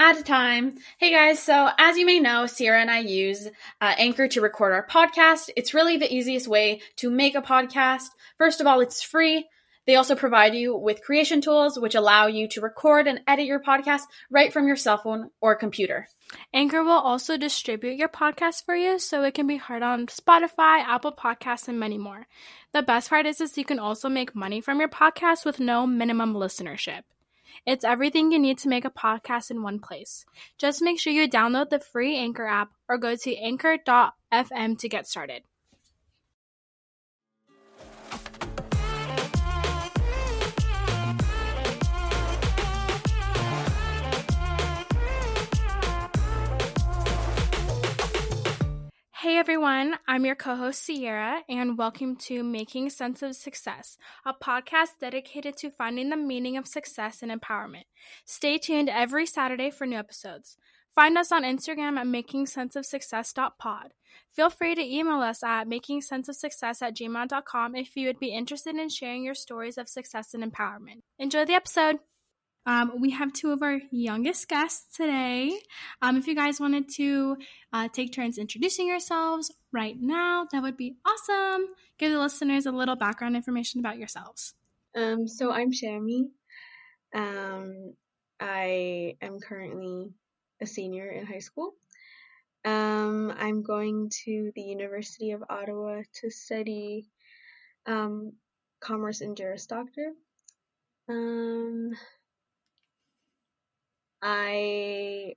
at a time. Hey guys, so as you may know, Ciarra and I use uh, Anchor to record our podcast. It's really the easiest way to make a podcast. First of all, it's free. They also provide you with creation tools which allow you to record and edit your podcast right from your cell phone or computer. Anchor will also distribute your podcast for you so it can be heard on Spotify, Apple Podcasts, and many more. The best part is, is you can also make money from your podcast with no minimum listenership. It's everything you need to make a podcast in one place. Just make sure you download the free Anchor app or go to anchor.fm to get started. Hey everyone, I'm your co host Ciarra, and welcome to Making Sense of Success, a podcast dedicated to finding the meaning of success and empowerment. Stay tuned every Saturday for new episodes. Find us on Instagram at makingsenseofsuccess.pod. Feel free to email us at makingsenseofsuccess at gmail.com if you would be interested in sharing your stories of success and empowerment. Enjoy the episode! Um, we have two of our youngest guests today. Um, if you guys wanted to uh, take turns introducing yourselves right now, that would be awesome. Give the listeners a little background information about yourselves. Um, so I'm Shamie. Um, I am currently a senior in high school. Um, I'm going to the University of Ottawa to study um, commerce and juris doctor. I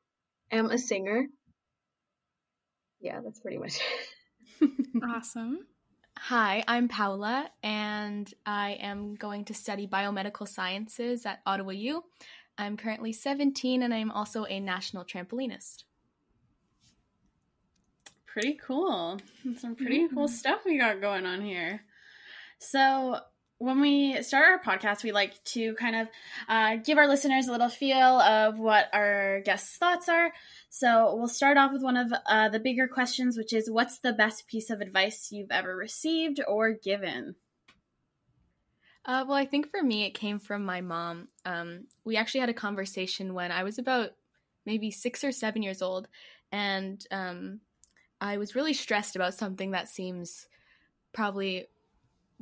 am a singer. Yeah, that's pretty much it. awesome. Hi, I'm Paola, and I am going to study biomedical sciences at Ottawa U. I'm currently 17, and I'm also a national trampolinist. Pretty cool. Some pretty mm-hmm. cool stuff we got going on here. So, when we start our podcast, we like to kind of uh, give our listeners a little feel of what our guests' thoughts are. So we'll start off with one of uh, the bigger questions, which is what's the best piece of advice you've ever received or given? Uh, well, I think for me, it came from my mom. Um, we actually had a conversation when I was about maybe six or seven years old, and um, I was really stressed about something that seems probably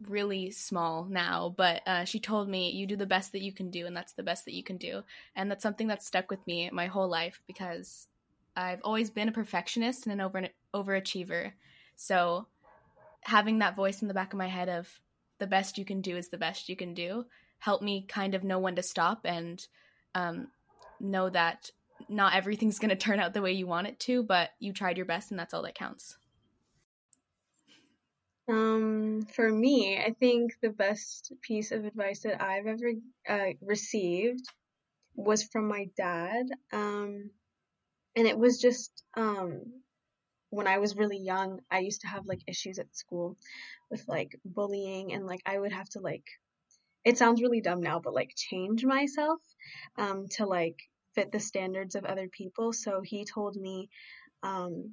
really small now, but uh, she told me, You do the best that you can do, and that's the best that you can do. And that's something that's stuck with me my whole life because I've always been a perfectionist and an over overachiever. So having that voice in the back of my head of the best you can do is the best you can do helped me kind of know when to stop and um, know that not everything's going to turn out the way you want it to, but you tried your best and that's all that counts. Um, for me, I think the best piece of advice that I've ever uh, received was from my dad. Um, and it was just um, when I was really young, I used to have like issues at school with like bullying, and like I would have to like, it sounds really dumb now, but like change myself um, to like fit the standards of other people. So he told me um,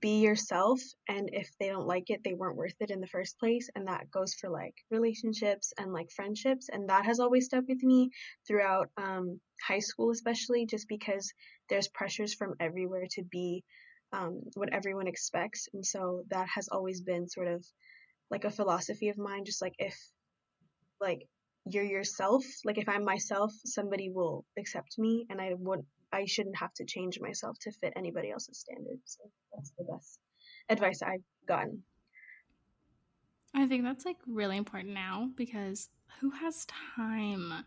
be yourself and if they don't like it they weren't worth it in the first place and that goes for like relationships and like friendships and that has always stuck with me throughout um, high school especially just because there's pressures from everywhere to be um, what everyone expects and so that has always been sort of like a philosophy of mine just like if like you're yourself like if i'm myself somebody will accept me and i won't I shouldn't have to change myself to fit anybody else's standards. So that's the best advice I've gotten. I think that's like really important now because who has time?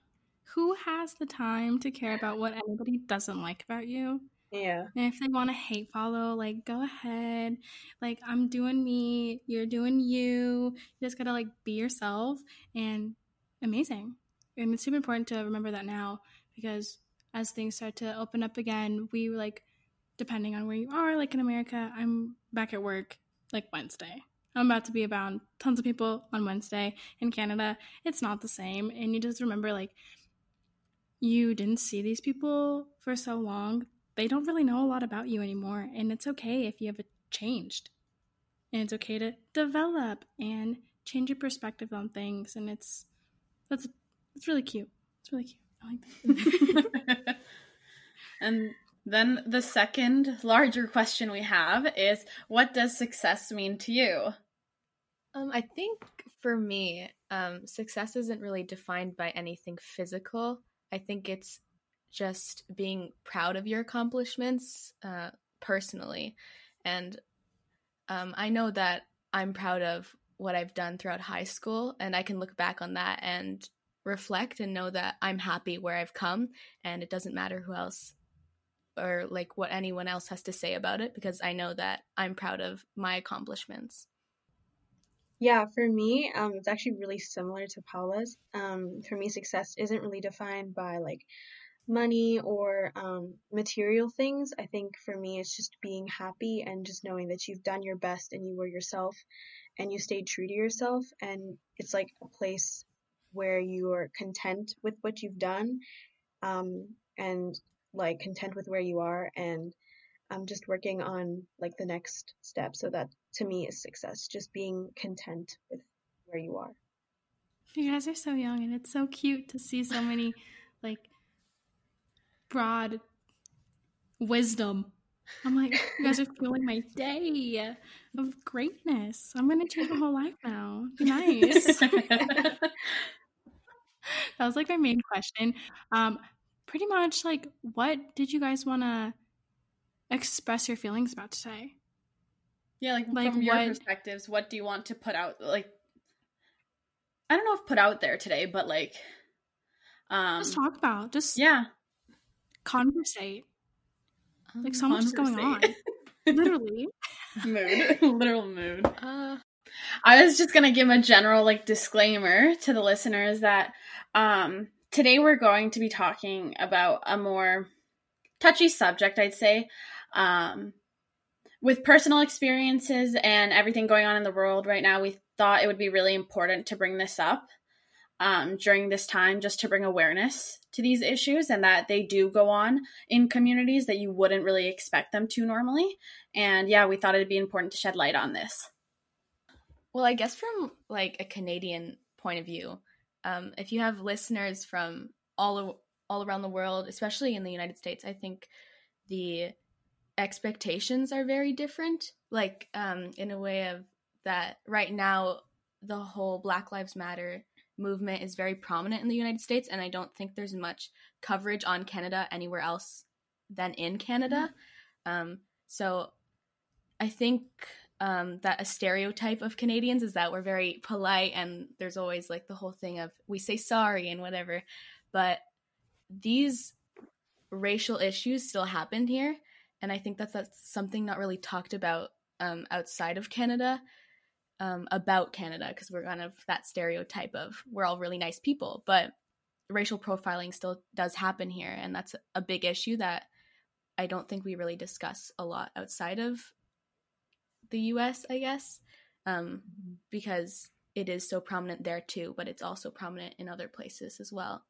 Who has the time to care about what anybody doesn't like about you? Yeah. And if they want to hate follow, like go ahead. Like I'm doing me, you're doing you. You just gotta like be yourself and amazing. And it's super important to remember that now because as things start to open up again, we like depending on where you are, like in America, I'm back at work like Wednesday. I'm about to be around tons of people on Wednesday. In Canada, it's not the same. And you just remember like you didn't see these people for so long they don't really know a lot about you anymore. And it's okay if you have changed. And it's okay to develop and change your perspective on things. And it's that's it's really cute. It's really cute. And then the second larger question we have is what does success mean to you? Um, I think for me, um, success isn't really defined by anything physical. I think it's just being proud of your accomplishments uh, personally. And um, I know that I'm proud of what I've done throughout high school, and I can look back on that and reflect and know that I'm happy where I've come, and it doesn't matter who else or like what anyone else has to say about it because I know that I'm proud of my accomplishments. Yeah, for me, um, it's actually really similar to Paola's. Um, for me, success isn't really defined by like money or um, material things. I think for me, it's just being happy and just knowing that you've done your best and you were yourself and you stayed true to yourself. And it's like a place where you are content with what you've done um, and like content with where you are. And I'm just working on like the next step. So that to me is success, just being content with where you are. You guys are so young and it's so cute to see so many like broad wisdom. I'm like, you guys are feeling my day of greatness. I'm gonna change my whole life now. Nice. that was like my main question. Um, pretty much like, what did you guys want to express your feelings about today? Yeah, like, like from your what, perspectives, what do you want to put out? Like, I don't know if put out there today, but like, um, just talk about just yeah, conversate. Like so much is going on. Literally. mood. Literal mood. Uh, I was just gonna give a general like disclaimer to the listeners that um today we're going to be talking about a more touchy subject, I'd say. Um with personal experiences and everything going on in the world right now, we thought it would be really important to bring this up um, during this time just to bring awareness to these issues and that they do go on in communities that you wouldn't really expect them to normally. And yeah, we thought it'd be important to shed light on this. Well, I guess from like a Canadian point of view, um, if you have listeners from all all around the world, especially in the United States, I think the expectations are very different. Like um, in a way of that right now, the whole Black Lives Matter movement is very prominent in the United States, and I don't think there's much coverage on Canada anywhere else than in Canada. Mm-hmm. Um, so I think um, that a stereotype of Canadians is that we're very polite, and there's always like the whole thing of we say sorry and whatever. But these racial issues still happen here, and I think that's that's something not really talked about um, outside of Canada um, about Canada because we're kind of that stereotype of we're all really nice people, but racial profiling still does happen here, and that's a big issue that I don't think we really discuss a lot outside of the U.S. I guess um, because it is so prominent there too, but it's also prominent in other places as well.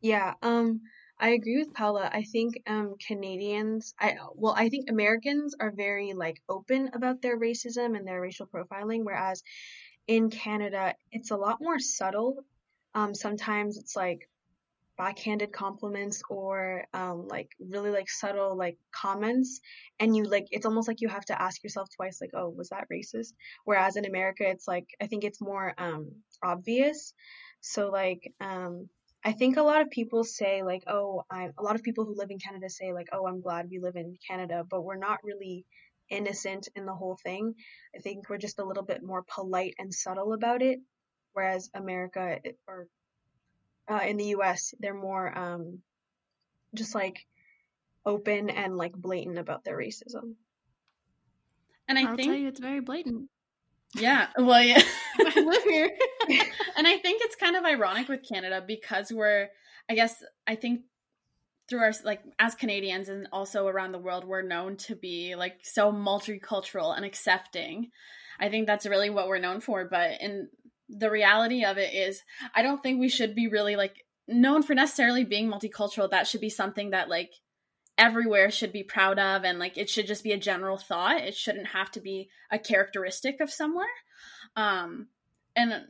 Yeah, um, I agree with Paola. I think um, Canadians, I well, I think Americans are very like open about their racism and their racial profiling, whereas in Canada it's a lot more subtle. Um, sometimes it's like backhanded compliments or um, like really like subtle like comments, and you like it's almost like you have to ask yourself twice, like, oh, was that racist? Whereas in America, it's like I think it's more um, obvious. So like um, I think a lot of people say like, oh, I'm a lot of people who live in Canada say like, oh, I'm glad we live in Canada, but we're not really innocent in the whole thing. I think we're just a little bit more polite and subtle about it, whereas America or uh, in the U.S. they're more um, just like open and like blatant about their racism. And I I'll think tell you, it's very blatant. Yeah, well, yeah, I live here, and I think it's kind of ironic with Canada because we're, I guess, I think through our like as Canadians and also around the world, we're known to be like so multicultural and accepting. I think that's really what we're known for. But in the reality of it is, I don't think we should be really like known for necessarily being multicultural. That should be something that like everywhere should be proud of and like it should just be a general thought. It shouldn't have to be a characteristic of somewhere. Um and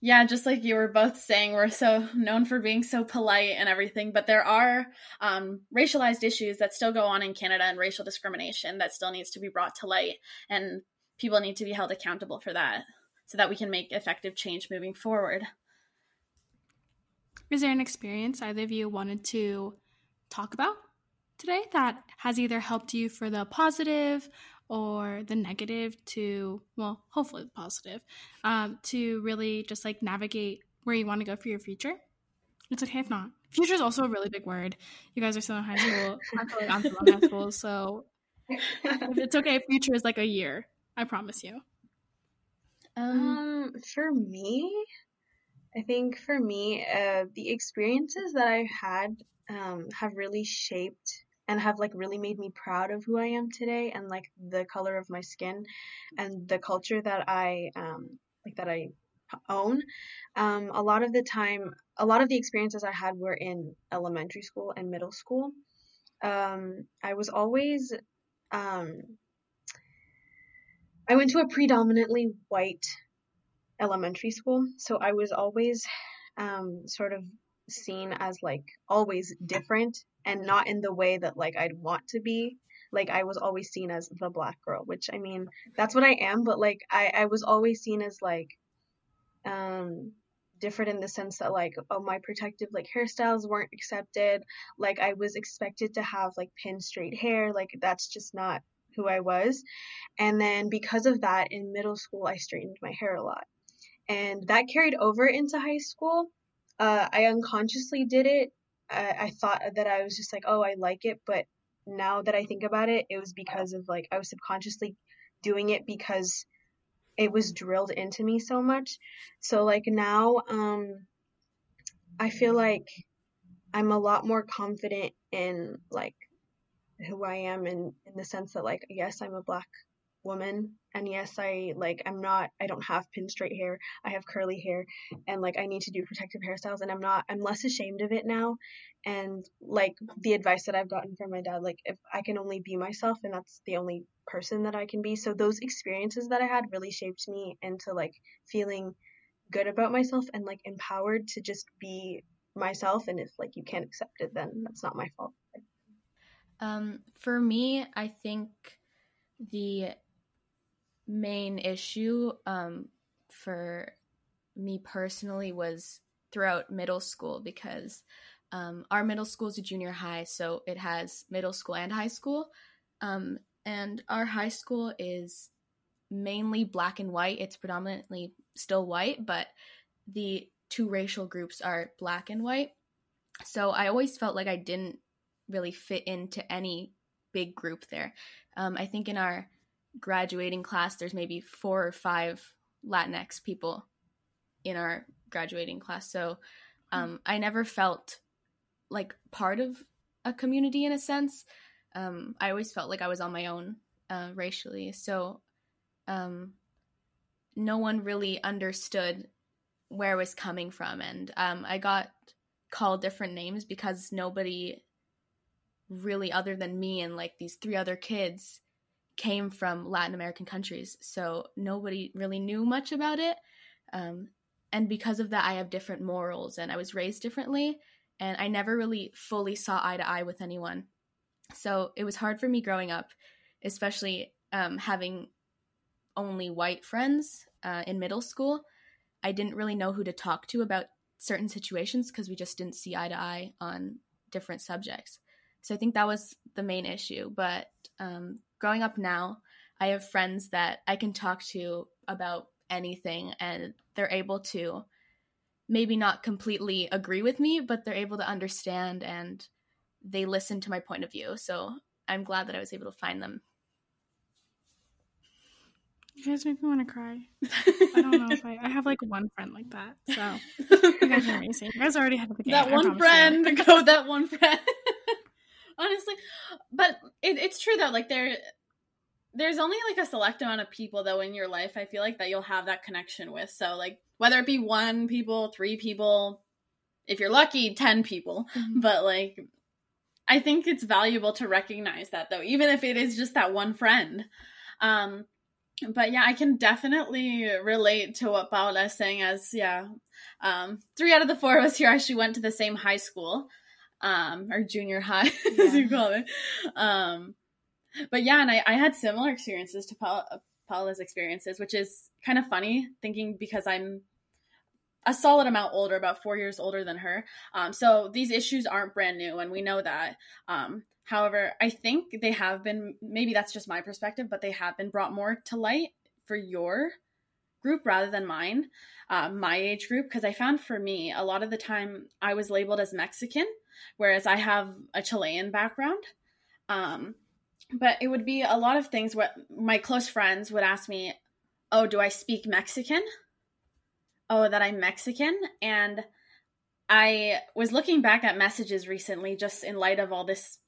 yeah just like you were both saying we're so known for being so polite and everything but there are um, racialized issues that still go on in canada and racial discrimination that still needs to be brought to light and people need to be held accountable for that so that we can make effective change moving forward Is there an experience either of you wanted to talk about today that has either helped you for the positive or the negative to, well, hopefully the positive, um, to really just like navigate where you want to go for your future? It's okay if not. Future is also a really big word. You guys are still in high school. I feel like I'm still in high school, so if it's okay. Future is like a year. I promise you. Um, for me, I think for me, uh, the experiences that I had um, have really shaped and have like really made me proud of who I am today and like the color of my skin and the culture that I um, like that I own. Um, a lot of the time, a lot of the experiences I had were in elementary school and middle school. Um, I was always um, I went to a predominantly white elementary school, so I was always um, sort of seen as like always different and not in the way that like I'd want to be. Like I was always seen as the black girl, which I mean, that's what I am, but like I I was always seen as like um different in the sense that like oh my protective like hairstyles weren't accepted like i was expected to have like pin straight hair like that's just not who i was. And then because of that in middle school i straightened my hair a lot. And that carried over into high school. Uh, i unconsciously did it. I, I thought that i was just like oh i like it. But now that i think about it it was because of like i was subconsciously doing it because it was drilled into me so much. So like now um I feel like I'm a lot more confident in like who I am in in the sense that like yes, I'm a black woman and yes, I like I'm not I don't have pin straight hair. I have curly hair and like I need to do protective hairstyles and I'm not I'm less ashamed of it now and like the advice that I've gotten from my dad like if I can only be myself and that's the only person that I can be. So those experiences that I had really shaped me into like feeling good about myself and like empowered to just be myself and if like you can't accept it then that's not my fault. Um for me, I think the main issue um for me personally was throughout middle school because um, our middle school is a junior high, so it has middle school and high school. Um, and our high school is mainly black and white. It's predominantly still white, but the two racial groups are black and white. So I always felt like I didn't really fit into any big group there. Um, I think in our graduating class, there's maybe four or five Latinx people in our graduating class. So um, I never felt like part of a community in a sense. Um, I always felt like I was on my own uh, racially. So um, no one really understood where I was coming from. And um, I got called different names because nobody really, other than me and like these three other kids, came from Latin American countries. So nobody really knew much about it. Um, and because of that, I have different morals and I was raised differently. And I never really fully saw eye to eye with anyone. So it was hard for me growing up, especially um, having only white friends uh, in middle school. I didn't really know who to talk to about certain situations because we just didn't see eye to eye on different subjects. So I think that was the main issue. But um, growing up now, I have friends that I can talk to about anything and they're able to maybe not completely agree with me, but they're able to understand and they listen to my point of view. So I'm glad that I was able to find them. You guys make me want to cry. I don't know if I, I have like one friend like that. So you guys are amazing. You guys already have the game. that one promise you. friend go that one friend honestly but it, it's true though like there there's only like a select amount of people though in your life i feel like that you'll have that connection with. So like whether it be one people three people if you're lucky 10 people. Mhm. but like i think it's valuable to recognize that though even if it is just that one friend. Um but yeah i can definitely relate to what paola is saying as yeah um three out of the four of us here actually went to the same high school um or junior high as you call it. Um but yeah and i, I had similar experiences to Paola, paola's experiences which is kind of funny thinking because i'm a solid amount older about four years older than her. Um so these issues aren't brand new and we know that. Um however i think they have been maybe that's just my perspective but they have been brought more to light for your group rather than mine uh, my age group because i found for me a lot of the time i was labeled as mexican whereas i have a chilean background. Um, but it would be a lot of things what my close friends would ask me oh do i speak mexican? Oh that i'm mexican. And i was looking back at messages recently just in light of all this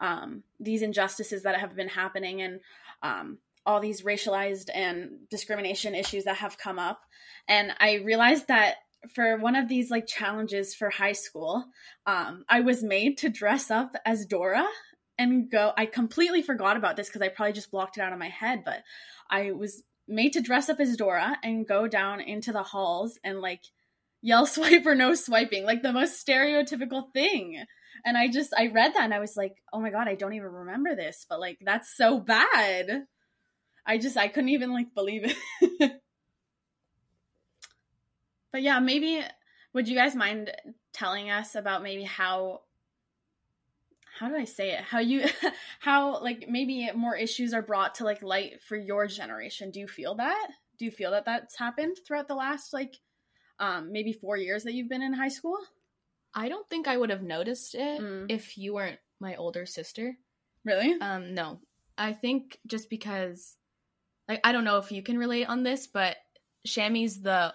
um, these injustices that have been happening and um, all these racialized and discrimination issues that have come up. And i realized that for one of these like challenges for high school um, i was made to dress up as dora and go i completely forgot about this because i probably just blocked it out of my head but i was made to dress up as dora and go down into the halls and like yell swipe or no swiping like the most stereotypical thing. And i just i read that and i was like oh my god i don't even remember this but like that's so bad. I just i couldn't even like believe it but yeah maybe would you guys mind telling us about maybe how how do I say it? How you how like maybe more issues are brought to like light for your generation. Do you feel that? Do you feel that that's happened throughout the last like um maybe 4 years that you've been in high school? I don't think I would have noticed it Mm. if you weren't my older sister. Really? Um, no. I think just because, like, I don't know if you can relate on this, but Shamie's the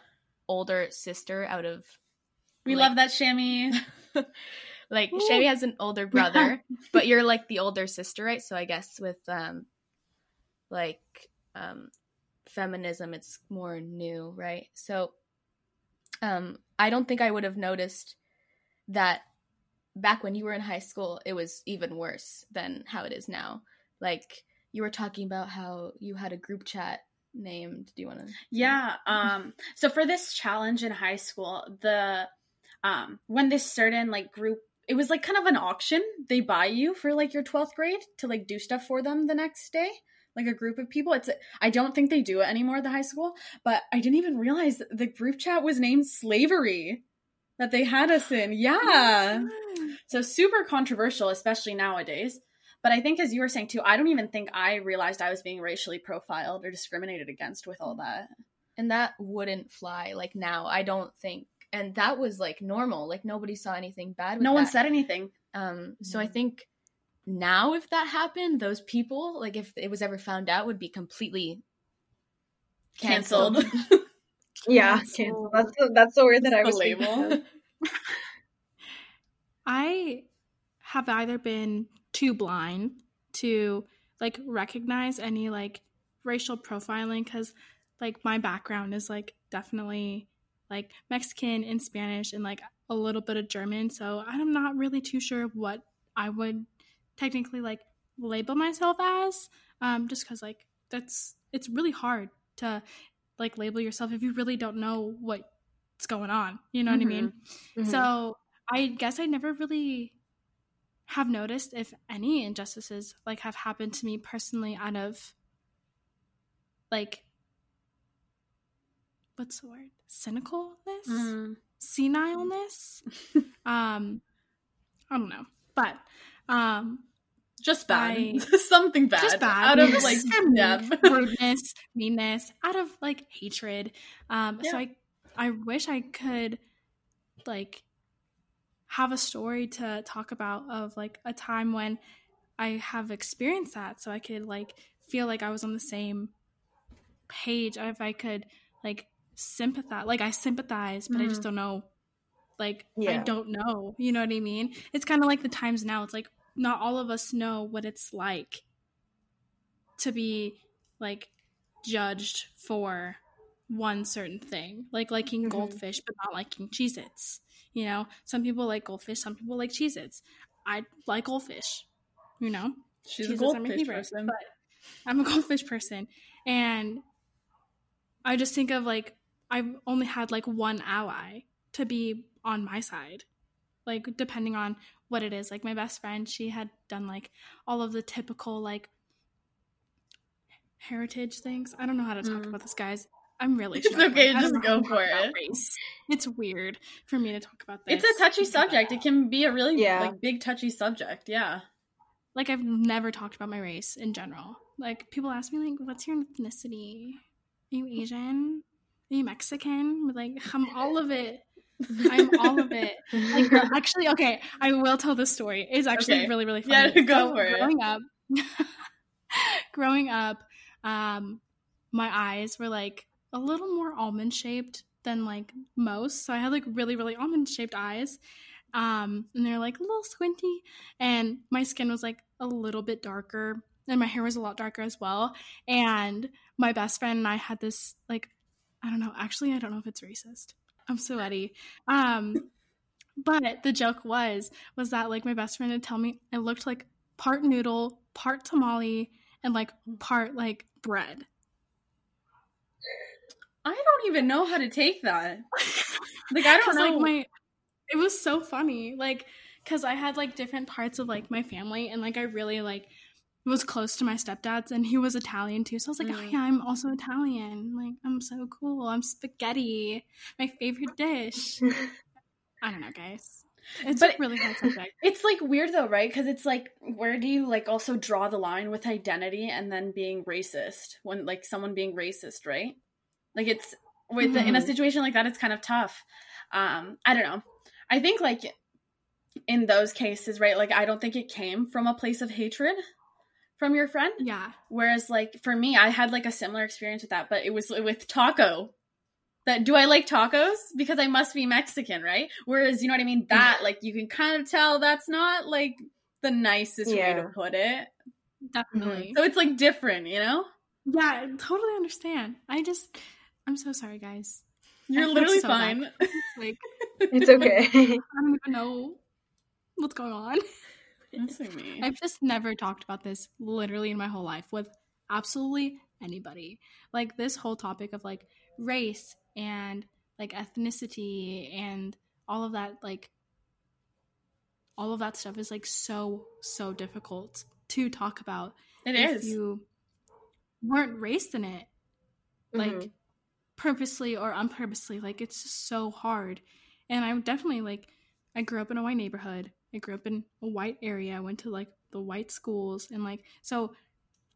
older sister out of. we like- love that Shamie. Like, Woo. Shamie has an older brother, but you're like the older sister, right? So I guess with, um, like, um, feminism, it's more new, right? So, um, I don't think I would have noticed that back when you were in high school, it was even worse than how it is now. Like you were talking about how you had a group chat named. Do you want to? Yeah. Um. So for this challenge in high school, the um when this certain like group, it was like kind of an auction. They buy you for like your twelfth grade to like do stuff for them the next day. Like a group of people. It's I don't think they do it anymore at the high school, but I didn't even realize the group chat was named slavery that they had us in. Yeah. So super controversial, especially nowadays. But I think, as you were saying too, I don't even think I realized I was being racially profiled or discriminated against with all that. And that wouldn't fly like now. I don't think. And that was like normal. Like nobody saw anything bad. With No one that. said anything. Um. So I think now, if that happened, those people, like if it was ever found out, would be completely Canceled. canceled. Yeah, Cancel. cancel. That's the, that's the word that I was thinking label. I have either been too blind to like recognize any like racial profiling because like my background is like definitely like Mexican and Spanish and like a little bit of German. So I'm not really too sure what I would technically like label myself as. Um, just because like that's it's really hard to like label yourself if you really don't know what's going on. You know what I mean? Mhm. So I guess I never really have noticed if any injustices like have happened to me personally out of like what's the word? Cynicalness? Mm. senileness. um, I don't know, but um, just bad, I- something bad, just bad. Out of like yeah. rudeness, meanness, out of like hatred. Um, so I I wish I could like have a story to talk about of like a time when I have experienced that, so I could like feel like I was on the same page. If I could like sympathize, like I sympathize, but I just don't know. Like I don't know. You know what I mean? It's kind of like the times now. It's like not all of us know what it's like to be like judged for one certain thing, like liking Mhm. goldfish but not liking Cheez Its. You know, some people like goldfish, some people like Cheez Its. I like goldfish, you know? She's a Cheez-Its my goldfish favorite, person. But I'm a goldfish person. And I just think of like, I've only had like one ally to be on my side. Like, depending on what it is. Like, my best friend, she had done like all of the typical like heritage things. I don't know how to talk Mm. about this, guys. I'm really It's struggling. okay, just go for it. Race. It's weird for me to talk about this. It's a touchy subject. It can be a really Yeah. like big touchy subject. Yeah. like I've never talked about my race in general. Like people ask me like, "What's your ethnicity? Are you Asian? Are you Mexican?" Like I'm all of it. I'm all of it. Like actually, okay, I will tell this story. It's actually Okay. really really funny. Yeah, funny. go for it. Growing up, growing up, um, my eyes were like a little more almond shaped than like most. So I had like really really almond shaped eyes. Um, and they're like a little squinty, and my skin was like a little bit darker, and my hair was a lot darker as well. And my best friend and I had this like, I don't know. Actually, I don't know if it's racist. I'm sweaty. Um, but the joke was was that like my best friend would tell me I looked like part noodle, part tamale, and like part like bread. I don't even know how to take that. Like I don't know. Like my, it was so funny, like because I had like different parts of like my family, and like I really like was close to my stepdad's, and he was Italian too. So I was like, oh Mm. yeah, I'm also Italian. Like I'm so cool. I'm spaghetti, my favorite dish. I don't know, guys. It's But- really hard subject. It's like weird though, right? Because it's like, where do you like also draw the line with identity and then being racist when like someone being racist, right? Like it's with the, in a Mhm. situation like that, it's kind of tough. Um, I don't know. I think like in those cases, right? Like I don't think it came from a place of hatred from your friend. Yeah. Whereas like for me, I had like a similar experience with that, but it was with taco. That do I like tacos? Because I must be Mexican, right? Whereas you know what I mean? That like you can kind of tell that's not like the nicest way to put it. Definitely. So it's like different, you know? Yeah, I totally understand. I just, I'm so sorry, guys. You're I literally so bad. fine. Like, it's okay. I don't even know what's going on. That's me. I've just never talked about this literally in my whole life with absolutely anybody. Like this whole topic of like race and like ethnicity and all of that like all of that stuff is like so so difficult to talk about It if is. you weren't raised in it like Mhm. Purposely or unpurposely like it's just so hard. And i'm definitely like i grew up in a white neighborhood. I grew up in a white area. I went to like the white schools and like so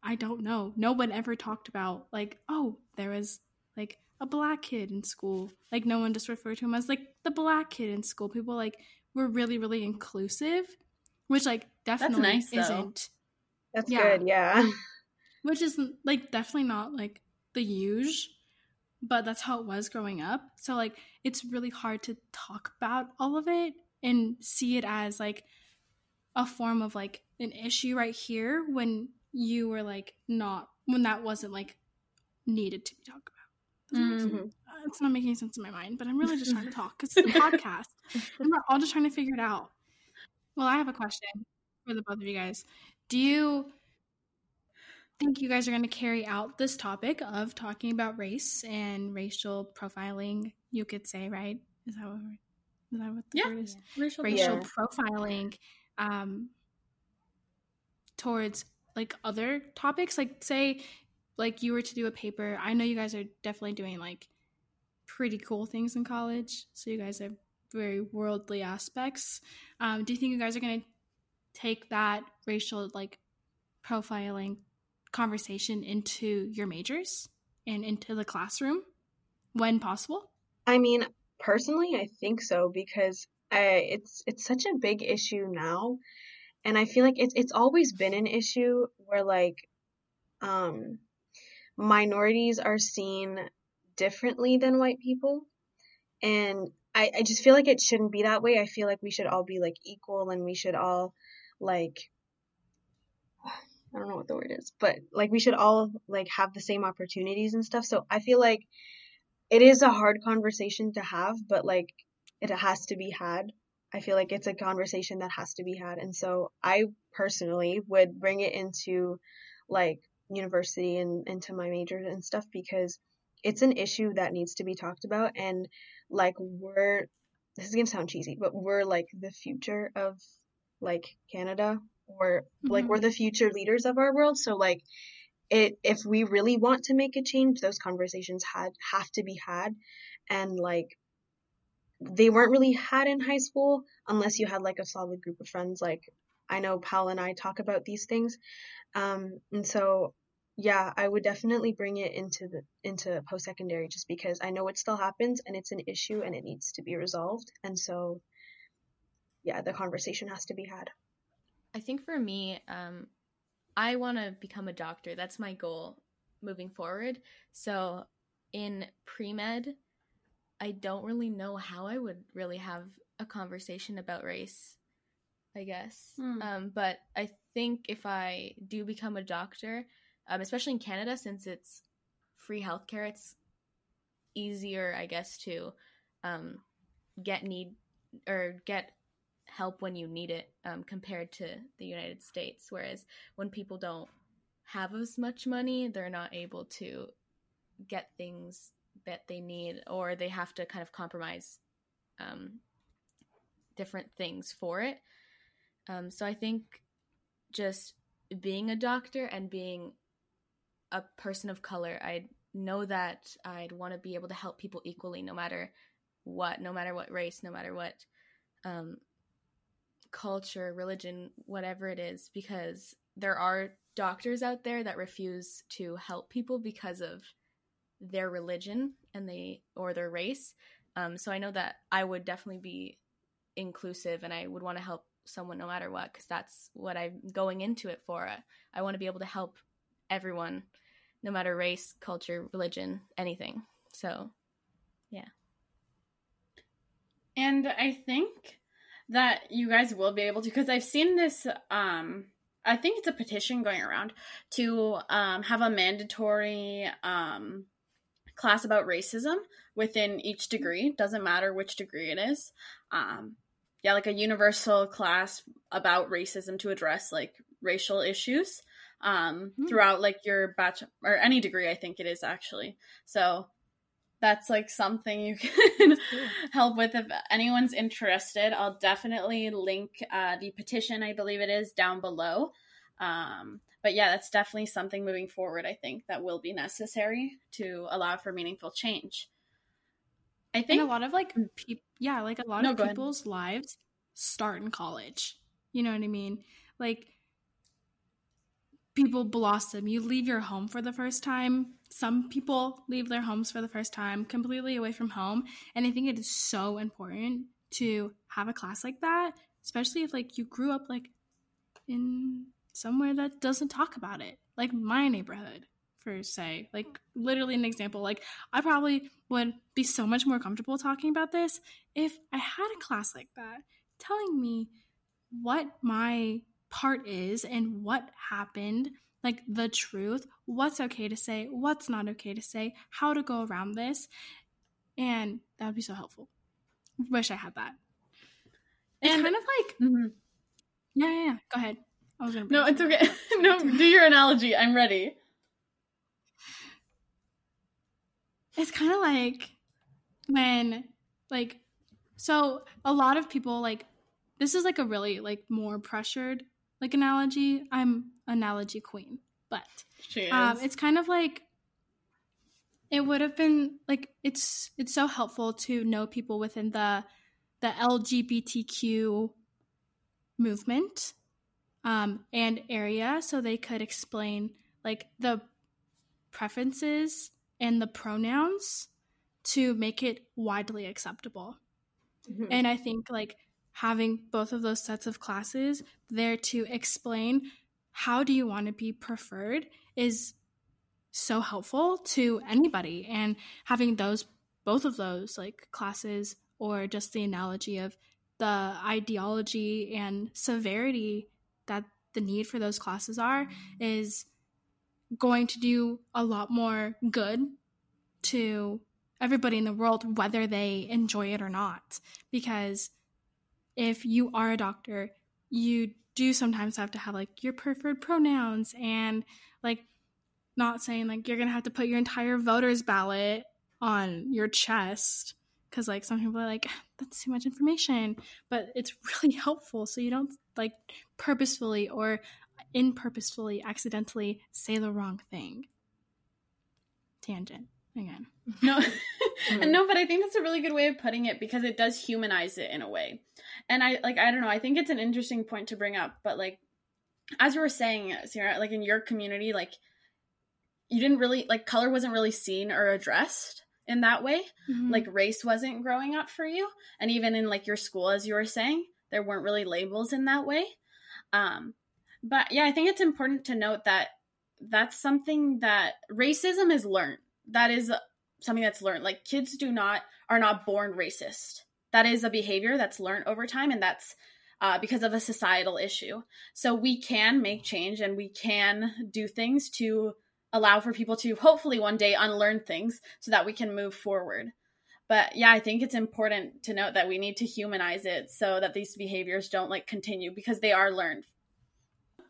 i don't know. No one ever talked about like oh there was like a black kid in school. Like no one just referred to him as like the black kid in school. People like were really really inclusive which like definitely nice, isn't. That's Yeah. good. Yeah. which is like definitely not like the huge but that's how it was growing up. So like it's really hard to talk about all of it and see it as like a form of like an issue right here when you were like not when that wasn't like needed to be talked about. Does that make sense? Mhm. Uh, it's not making sense in my mind but i'm really just trying to talk because it's a podcast. And we're all just trying to figure it out. Well i have a question for the both of you guys. Do you think you guys are going to carry out this topic of talking about race and racial profiling you could say right is that what, that what the Yeah. word is Racial racial Yeah. profiling um towards like other topics like say like you were to do a paper i know you guys are definitely doing like pretty cool things in college. So you guys have very worldly aspects. Um, do you think you guys are going to take that racial like profiling conversation into your majors and into the classroom when possible? I mean, personally, I think so because I, it's it's such a big issue now, and I feel like it's it's always been an issue where like, um, minorities are seen differently than white people, and I I just feel like it shouldn't be that way. I feel like we should all be like equal, and we should all like I don't know what the word is, but like we should all like have the same opportunities and stuff. So I feel like it is a hard conversation to have, but like it has to be had. I feel like it's a conversation that has to be had. And so I personally would bring it into like university and into my major and stuff because it's an issue that needs to be talked about and like we're this is gonna sound cheesy, but we're like the future of like Canada or mm-hmm. like we're the future leaders of our world. So like it if we really want to make a change, those conversations had have to be had and like they weren't really had in high school unless you had like a solid group of friends like I know Paul and I talk about these things. Um and so yeah, I would definitely bring it into the into post secondary just because I know it still happens and it's an issue and it needs to be resolved. And so yeah, the conversation has to be had. I think for me, um, I want to become a doctor. That's my goal moving forward. So in pre med, I don't really know how I would really have a conversation about race, I guess. Hmm. Um, but I think if I do become a doctor, um, especially in Canada, since it's free healthcare, it's easier, I guess, to um, get need or get help when you need it um, compared to the United States. Whereas when people don't have as much money, they're not able to get things that they need, or they have to kind of compromise um, different things for it. Um, so I think just being a doctor and being a person of color, I know that I'd want to be able to help people equally, no matter what, no matter what race, no matter what um, culture, religion, whatever it is, because there are doctors out there that refuse to help people because of their religion and they or their race. Um, so I know that I would definitely be inclusive and I would want to help someone no matter what because that's what I'm going into it for. I, I want to be able to help everyone, no matter race, culture, religion, anything. So, yeah. And I think that you guys will be able to because I've seen this um I think it's a petition going around to um, have a mandatory um, class about racism within each degree. Doesn't matter which degree it is. Um, yeah, like a universal class about racism to address like racial issues um, mm. throughout like your bachelor or any degree. I think it is actually. So that's like something you can help with. If anyone's interested i'll definitely link uh, the petition i believe it is down below. Um, but yeah that's definitely something moving forward i think that will be necessary to allow for meaningful change. I think and a lot of like people yeah like a lot no, of people's ahead. lives start in college. You know what i mean? Like people blossom. You leave your home for the first time. Some people leave their homes for the first time completely away from home. And i think it is so important to have a class like that especially if like you grew up like in somewhere that doesn't talk about it. Like my neighborhood for say like literally an example. Like i probably would be so much more comfortable talking about this if i had a class like that telling me what my part is and what happened like the truth, what's okay to say, what's not okay to say, how to go around this. And that would be so helpful. Wish I had that. It's and, kind of like, mm-hmm. yeah, yeah, yeah, Go ahead. I was gonna. No, it's okay. no, do your analogy. I'm ready. It's kind of like when, like, so a lot of people like this is like a really like more pressured like analogy. I'm analogy queen, but um, it's kind of like it would have been like it's it's so helpful to know people within the the LGBTQ movement um, and area so they could explain like the preferences and the pronouns to make it widely acceptable. Mm-hmm. And I think like having both of those sets of classes there to explain how do you want to be preferred is so helpful to anybody. And having those both of those like classes or just the analogy of the ideology and severity that the need for those classes are is going to do a lot more good to everybody in the world whether they enjoy it or not. Because if you are a doctor you do sometimes have to have like your preferred pronouns and like not saying like you're gonna have to put your entire voter's ballot on your chest because like some people are like ah, that's too much information but it's really helpful so you don't like purposefully or impurposefully accidentally say the wrong thing. Tangent again no. Mm-hmm. no but i think that's a really good way of putting it because it does humanize it in a way. And i like i don't know i think it's an interesting point to bring up but like as you were saying ciarra like in your community like you didn't really like color wasn't really seen or addressed in that way. Mm-hmm. like race wasn't growing up for you. And even in like your school as you were saying there weren't really labels in that way. Um but yeah i think it's important to note that that's something that racism is learned. That is something that's learned like kids do not are not born racist that is a behavior that's learned over time and that's uh, because of a societal issue so we can make change and we can do things to allow for people to hopefully one day unlearn things so that we can move forward. But yeah, I think it's important to note that we need to humanize it so that these behaviors don't like continue because they are learned.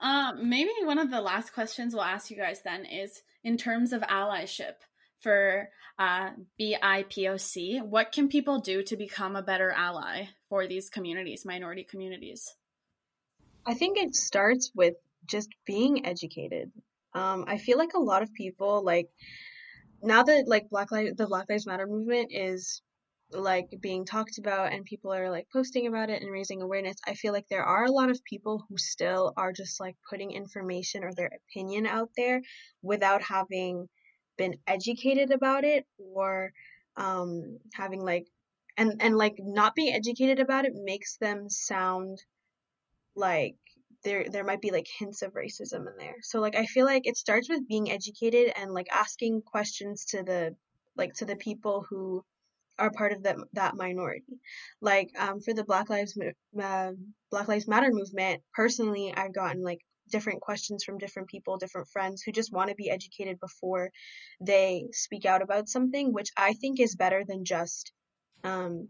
Um, maybe one of the last questions we'll ask you guys then is in terms of allyship for uh, BIPOC, what can people do to become a better ally for these communities, minority communities? I think it starts with just being educated. Um, I feel like a lot of people like now that like Black Lives the Black Lives Matter movement is like being talked about and people are like posting about it and raising awareness i feel like there are a lot of people who still are just like putting information or their opinion out there without having been educated about it or um having like and and like not being educated about it makes them sound like there there might be like hints of racism in there. So like I feel like it starts with being educated and like asking questions to the like to the people who are part of that that minority. Like um, for the Black Lives uh, Black Lives Matter movement, personally, I've gotten like different questions from different people, different friends who just want to be educated before they speak out about something, which I think is better than just um,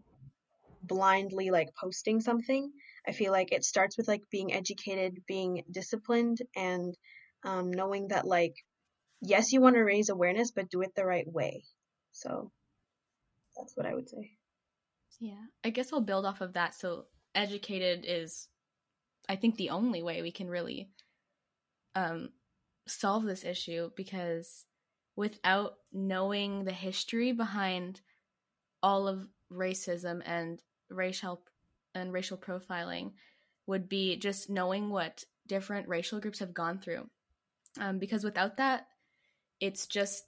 blindly like posting something. I feel like it starts with like being educated, being disciplined, and um, knowing that like yes, you want to raise awareness, but do it the right way. So that's what I would say. Yeah, I guess I'll build off of that. So educated is, I think, the only way we can really um, solve this issue because without knowing the history behind all of racism and racial and racial profiling would be just knowing what different racial groups have gone through. Um, because without that, it's just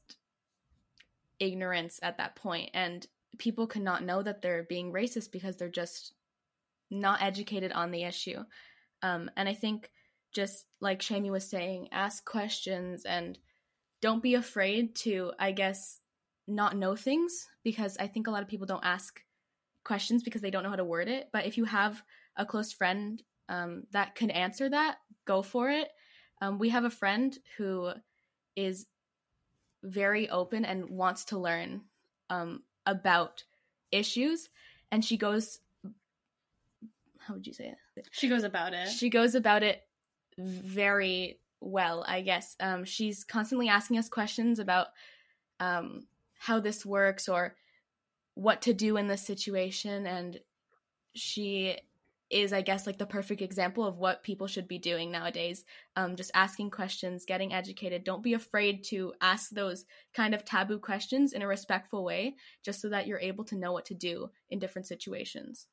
ignorance at that point, and people cannot know that they're being racist because they're just not educated on the issue. Um, and I think just like Shamie was saying, ask questions and don't be afraid to, I guess, not know things because I think a lot of people don't ask questions because they don't know how to word it. But if you have a close friend um, that can answer that, go for it. Um, we have a friend who is very open and wants to learn um, about issues, and she goes. How would you say it? She goes about it. She goes about it very well, I guess. Um, she's constantly asking us questions about um, how this works or what to do in this situation and she is i guess like the perfect example of what people should be doing nowadays. Um, just asking questions getting educated. Don't be afraid to ask those kind of taboo questions in a respectful way just so that you're able to know what to do in different situations.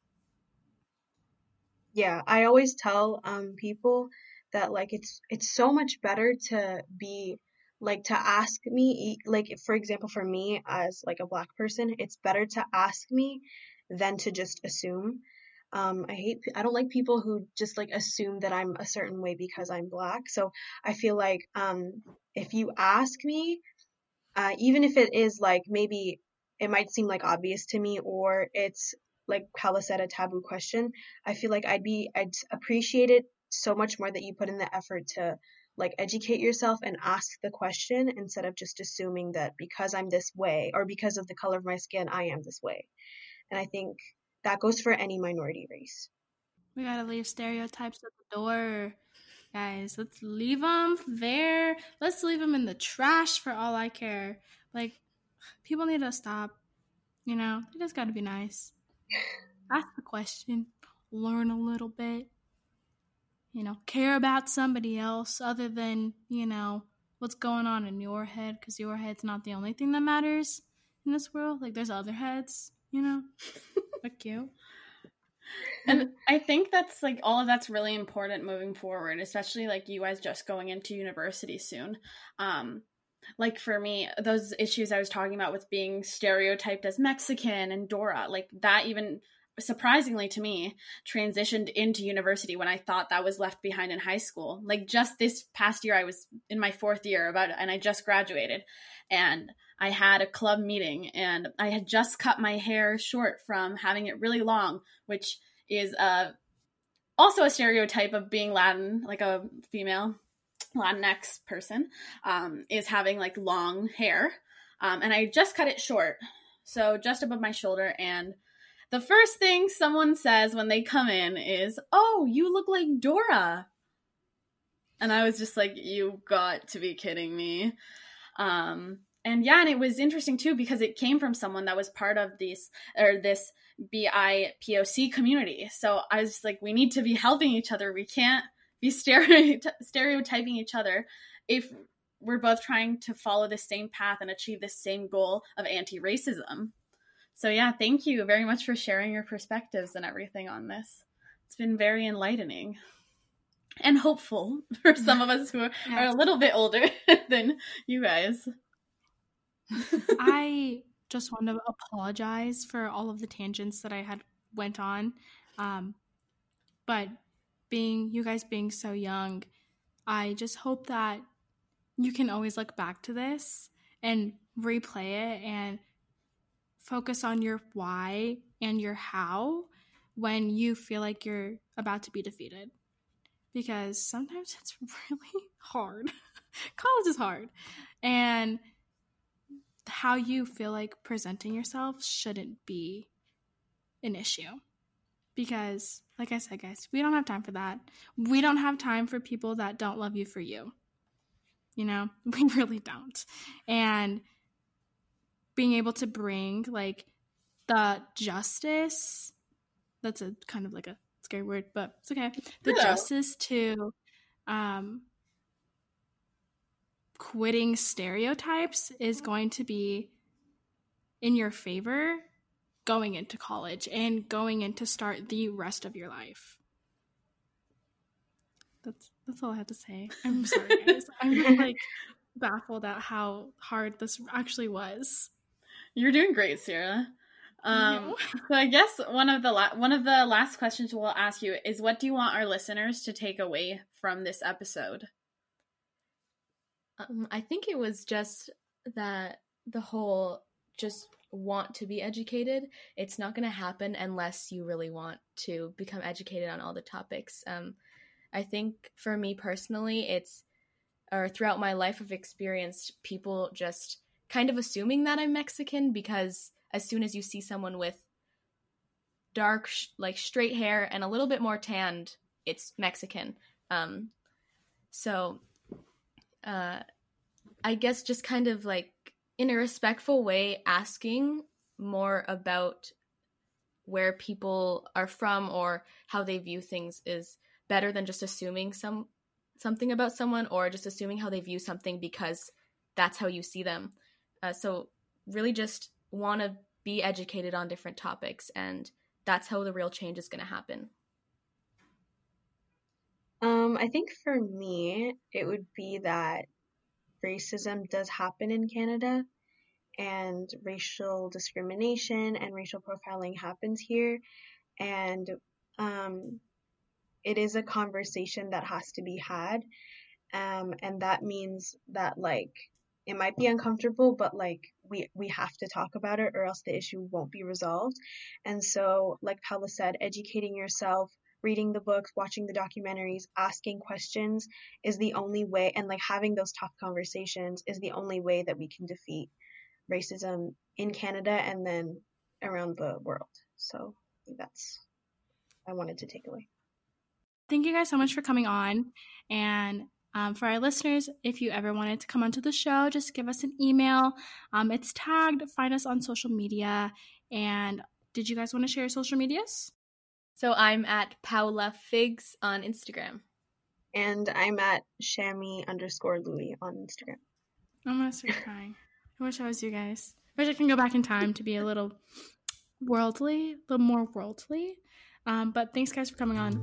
Yeah i always tell um, people that like it's it's so much better to be like to ask me like for example for me as like a black person it's better to ask me than to just assume um, I hate, I don't like people who just like assume that I'm a certain way because I'm black. So I feel like um, if you ask me, uh, even if it is like maybe it might seem like obvious to me or it's like Kala said, a taboo question, I feel like I'd be, I'd appreciate it so much more that you put in the effort to like educate yourself and ask the question instead of just assuming that because I'm this way or because of the color of my skin, I am this way. And I think that goes for any minority race. We gotta leave stereotypes at the door, guys. Let's leave them there. Let's leave them in the trash for all I care. Like, people need to stop. You know, they just gotta be nice. Ask the question, learn a little bit. You know, care about somebody else other than, you know, what's going on in your head because your head's not the only thing that matters in this world. Like, there's other heads, you know? Fuck you. And I think that's like all of that's really important moving forward, especially like you guys just going into university soon. Um, like for me, those issues I was talking about with being stereotyped as Mexican and Dora, like that even surprisingly to me transitioned into university when I thought that was left behind in high school. Like just this past year I was in my fourth year about and I just graduated and I had a club meeting and I had just cut my hair short from having it really long, which is uh, also a stereotype of being Latin, like a female Latinx person, um, is having like long hair. Um, and I just cut it short, so just above my shoulder. And the first thing someone says when they come in is, Oh, you look like Dora. And I was just like, You got to be kidding me. Um, and yeah, and it was interesting too because it came from someone that was part of this or this BIPOC community. So I was like, we need to be helping each other. We can't be stereotyping each other if we're both trying to follow the same path and achieve the same goal of anti-racism. So yeah, thank you very much for sharing your perspectives and everything on this. It's been very enlightening and hopeful for some of us who are, are a little bit older than you guys. I just want to apologize for all of the tangents that I had went on. Um, but being you guys being so young, I just hope that you can always look back to this and replay it and focus on your why and your how when you feel like you're about to be defeated. Because sometimes it's really hard. College is hard. And how you feel like presenting yourself shouldn't be an issue. Because, like I said, guys, we don't have time for that. We don't have time for people that don't love you for you. You know, we really don't. And being able to bring like the justice that's a kind of like a scary word, but it's okay. The justice to um quitting stereotypes is going to be in your favor going into college and going in to start the rest of your life. That's that's all I have to say. I'm sorry, guys. I'm like baffled at how hard this actually was. You're doing great, Ciarra. Um, so I guess one of the la- one of the last questions we'll ask you is, what do you want our listeners to take away from this episode? Um, I think it was just that the whole just want to be educated. It's not going to happen unless you really want to become educated on all the topics. Um, I think for me personally, it's or throughout my life, I've experienced people just kind of assuming that I'm Mexican because as soon as you see someone with dark, like straight hair and a little bit more tanned, it's Mexican. Um, so uh, I guess just kind of like in a respectful way asking more about where people are from or how they view things is better than just assuming some something about someone or just assuming how they view something because that's how you see them. Uh, so really just want to be educated on different topics and that's how the real change is going to happen. Um, I think for me, it would be that racism does happen in Canada and racial discrimination and racial profiling happens here. And um, it is a conversation that has to be had. Um, and that means that, like, it might be uncomfortable, but like we we have to talk about it or else the issue won't be resolved. And so, like Paola said, educating yourself, reading the books, watching the documentaries, asking questions is the only way and like having those tough conversations is the only way that we can defeat racism in Canada and then around the world. So that's I wanted to take away. Thank you guys so much for coming on. And um, for our listeners, if you ever wanted to come onto the show, just give us an email. Um, it's tagged. Find us on social media. And did you guys want to share your social medias? So I'm at Paola Figs on Instagram. And I'm at Shamie underscore Louis on Instagram. I'm gonna start crying. I wish I was you guys. I wish I can go back in time to be a little worldly, a little more worldly. Um, but thanks, guys, for coming on.